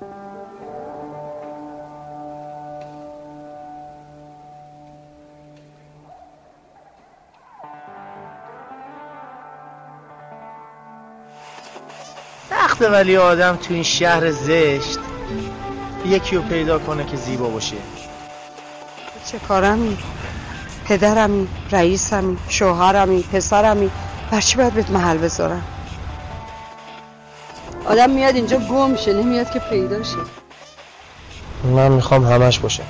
وقت ولی آدم تو این شهر زشت یکی رو پیدا کنه که زیبا باشه. چه کارمی؟ پدرمی رئیسمی شوهرمی پسرمی؟ برچی باید بهت محل بذارم آدم میاد اینجا گم شه نمیاد که پیدا شه. من می‌خوام همش باشه.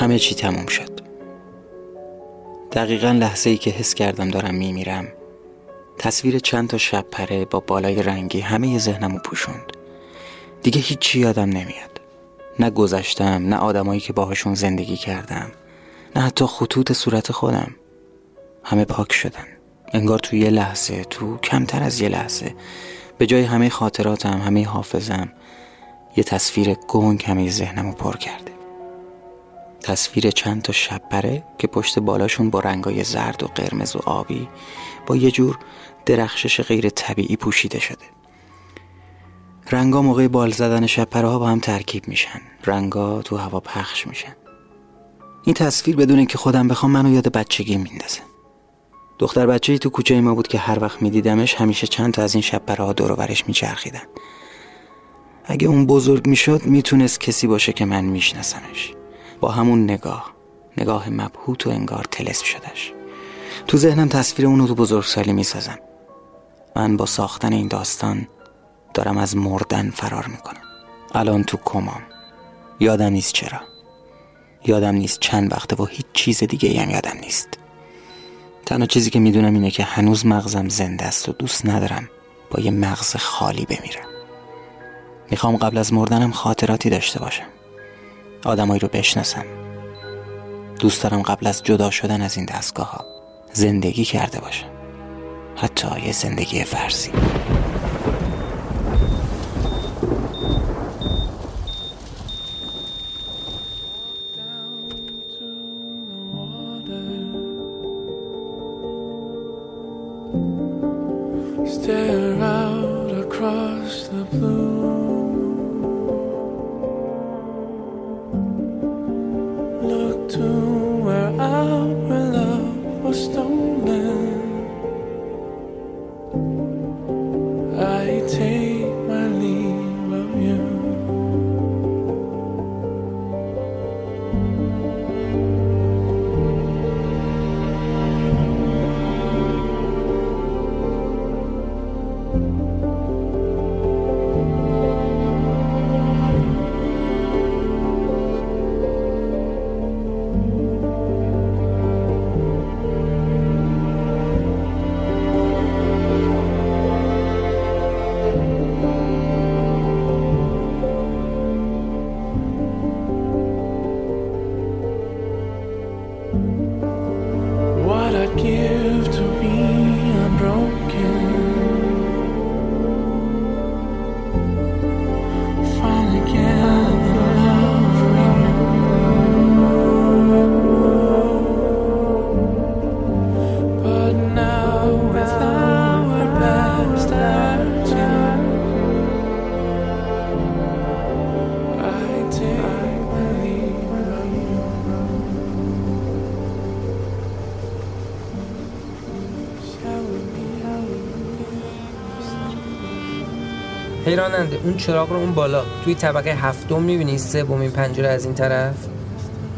همه چی تموم شد. دقیقا لحظه ای که حس کردم دارم میمیرم. تصویر چند تا شب پره با بالای رنگی همه ذهنمو پوشوند. دیگه هیچی یادم نمیاد. نه گذشتم نه آدمایی که باهاشون زندگی کردم نه حتی خطوط صورت خودم. همه پاک شدن. انگار تو یه لحظه تو کمتر از یه لحظه. به جای همه خاطراتم همه حافظم یه تصویر گنگ همه ذهنمو پر کرده. تصویر چند تا شب پره که پشت بالاشون با رنگای زرد و قرمز و آبی با یه جور درخشش غیر طبیعی پوشیده شده. رنگا موقع بال زدن شب ها با هم ترکیب میشن. رنگا تو هوا پخش میشن. این تصویر بدون اینکه خودم بخوام منو یاد بچگی میندازه. دختر بچه ای تو کوچه ما بود که هر وقت میدیدمش همیشه چند تا از این شب ها دور ورش میچرخیدن. اگه اون بزرگ می‌شد می‌تونست کسی باشه که من میشناسمش. با همون نگاه. نگاه مبهوت و انگار تلسم شدش تو ذهنم تصویر اونو تو بزرگسالی می‌سازم. من با ساختن این داستان دارم از مردن فرار می‌کنم. الان تو کمام. یادم نیست چرا. یادم نیست چند وقته و هیچ چیز دیگه هم یادم نیست. تنها چیزی که می‌دونم اینه که هنوز مغزم زنده است و دوست ندارم با یه مغز خالی بمیرم. می‌خوام قبل از مردنم خاطراتی داشته باشم. آدمایی رو بشناسم. دوست دارم قبل از جدا شدن از این دستگاه ها زندگی کرده باشم. حتی یه زندگی فرضی. to where our love was stolen. حیراننده. اون چراغ رو اون بالا. توی طبقه هفتم می‌بینی سومین پنجره از این طرف.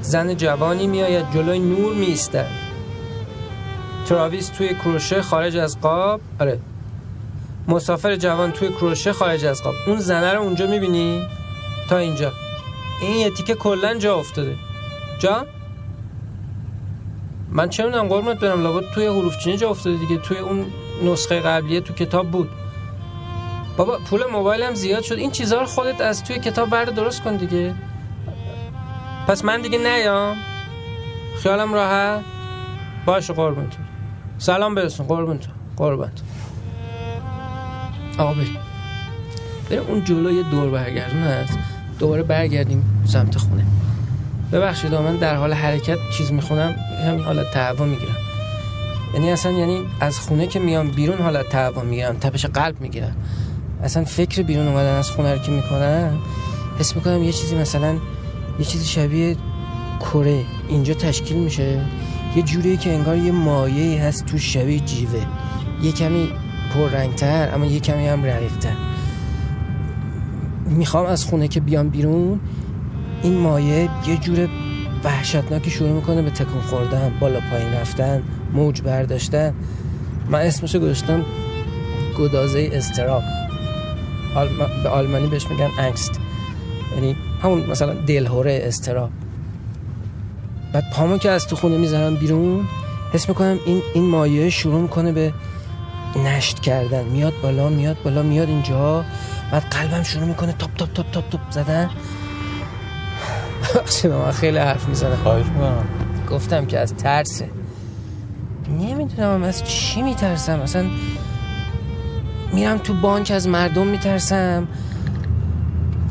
زن جوانی میآید جلوی نور میستد تراویس توی کروشه خارج از قاب. آره. مسافر جوان توی کروشه خارج از قاب. اون زنه رو اونجا می‌بینی؟ تا اینجا. این یه تیکه کلا جا افتاده. جا؟ من چه می‌دونم قرمت برم. لابد توی حروف چینی جا افتاده دیگه. توی اون نسخه قبلیه تو کتاب بود. بابا پول موبایلم زیاد شد. این چیزها رو خودت از توی کتاب برد درست کن دیگه. پس من دیگه نیام. خیالم راحت. باشه قربون تو سلام برسون. قربون تو آقا بریم. بریم اون جلوی دور برگردون. هست دوباره برگردیم سمت خونه. ببخشید من در حال حرکت چیز می‌خونم. همین حالت تعوا می‌گیرم. یعنی اصلا یعنی از خونه که میام بیرون حالت تعوا می‌گیرم. تپش قلب می‌گیرم. اصلا فکر بیرون اومدن از خونه رو که می‌کنم حس می‌کنم یه چیزی مثلا یه چیزی شبیه کره اینجا تشکیل میشه. یه جوری که انگار یه مایه هست تو شبیه جیوه. یه کمی پررنگتر اما یه کمی هم رقیقتر می‌خوام از خونه که بیام بیرون این مایه یه جور وحشتناکی شروع می‌کنه به تکون خوردن بالا پایین رفتن موج برداشتن. من اسمشو گذاشتم گدازه استراب به آلمانی بهش میگن انگست. یعنی همون مثلا دلهوره استراب بعد پامو که از تو خونه می‌ذارم بیرون حس می‌کنم این این مایه شروع می‌کنه به نشت کردن. میاد بالا میاد بالا میاد اینجا. بعد قلبم شروع می‌کنه تاپ تاپ تاپ تاپ تاپ زدن. بخشید من خیلی حرف می‌زنم. خواهش می‌کنم. گفتم که از ترسه نمی‌دونم از چی میترسم. اصلا میرم تو بانک از مردم میترسم.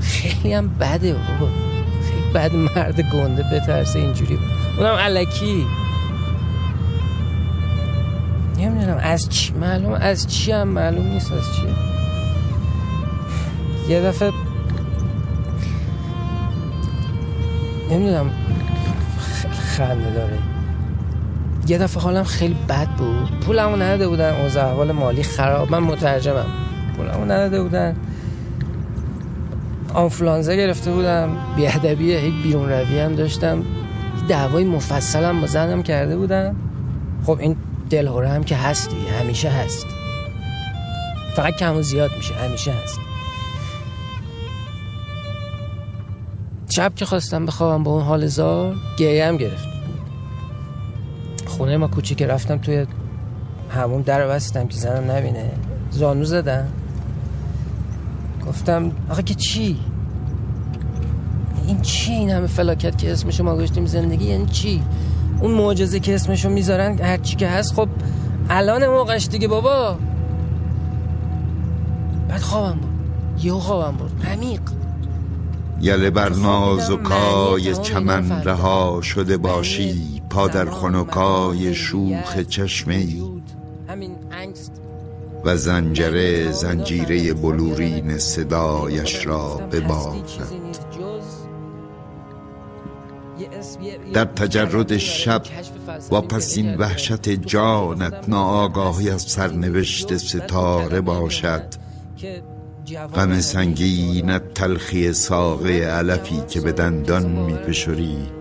خیلی هم بده بابا. خیلی بد مرد گنده بترسه اینجوری. اونم الکی. نمی‌دونم از چی معلوم از چی هم معلوم نیست از چی. یه دفعه نمی‌دونم. خنده داره. یه دفعه حالم خیلی بد بود. پولمو نداده بودن. اوضاع احوال مالی خراب. من مترجمم. پولمو نداده بودن. آنفلانزا گرفته بودم. بیادبی هی بیرون روی هم داشتم. دعوای مفصلم با زنم کرده بودم. خب این دلهوره هم که هستی همیشه هست. فقط کم و زیاد میشه. همیشه هست. شب که خواستم بخوابم با اون حال زار هم گرفت خونه ما که رفتم توی همون در بستم که زنم نبینه. زانو زدم. گفتم آقا که چی؟ این چی؟ این همه فلاکت که اسمشو ما گشتیم زندگی یعنی چی؟ اون معجزه که اسمشو می‌ذارن هرچی که هست خب الان موقعش دیگه بابا. بعد خوابم بود یه خوابم بود عمیق. یله بر ناز و کای چمن رها شده باشی. پا در خنکای شوخ چشمی و زنجره زنجیره بلورین صدایش را بباند در تجرد شب و پس این وحشت جانت ناآگاهی از سرنوشت ستاره باشد. غم سنگینت تلخی ساقه علفی که به دندان میپشوری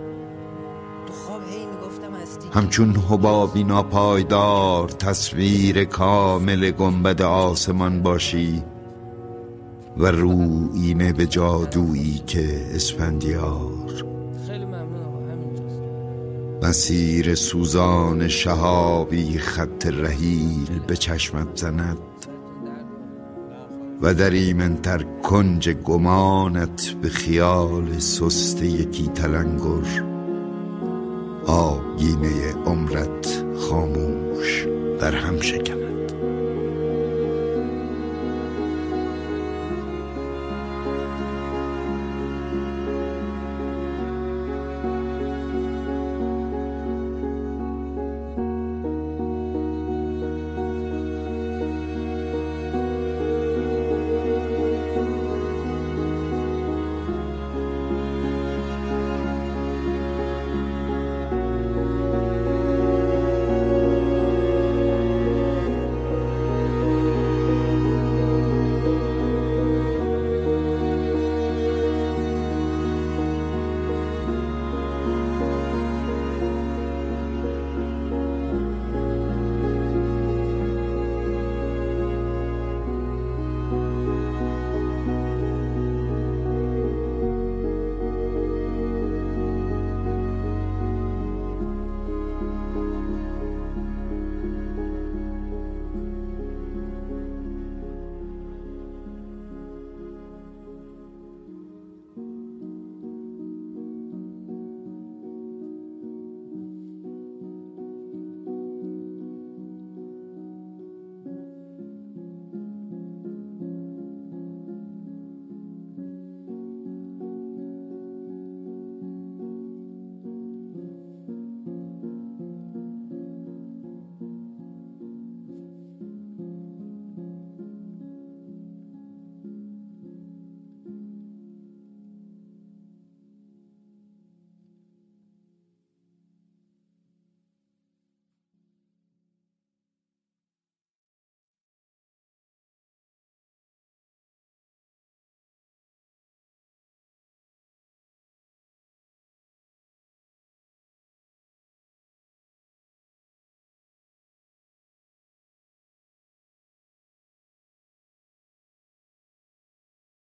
همچون حبابی ناپایدار تصویر کامل گنبد آسمان باشی و روینه به جادویی که اسفندیار. مسیر سوزان شهابی خط رهیل به چشمت زند و در ایمنتر کنج گمانت به خیال سست یکی تلنگر آبگینه عمرت خاموش در هم شکند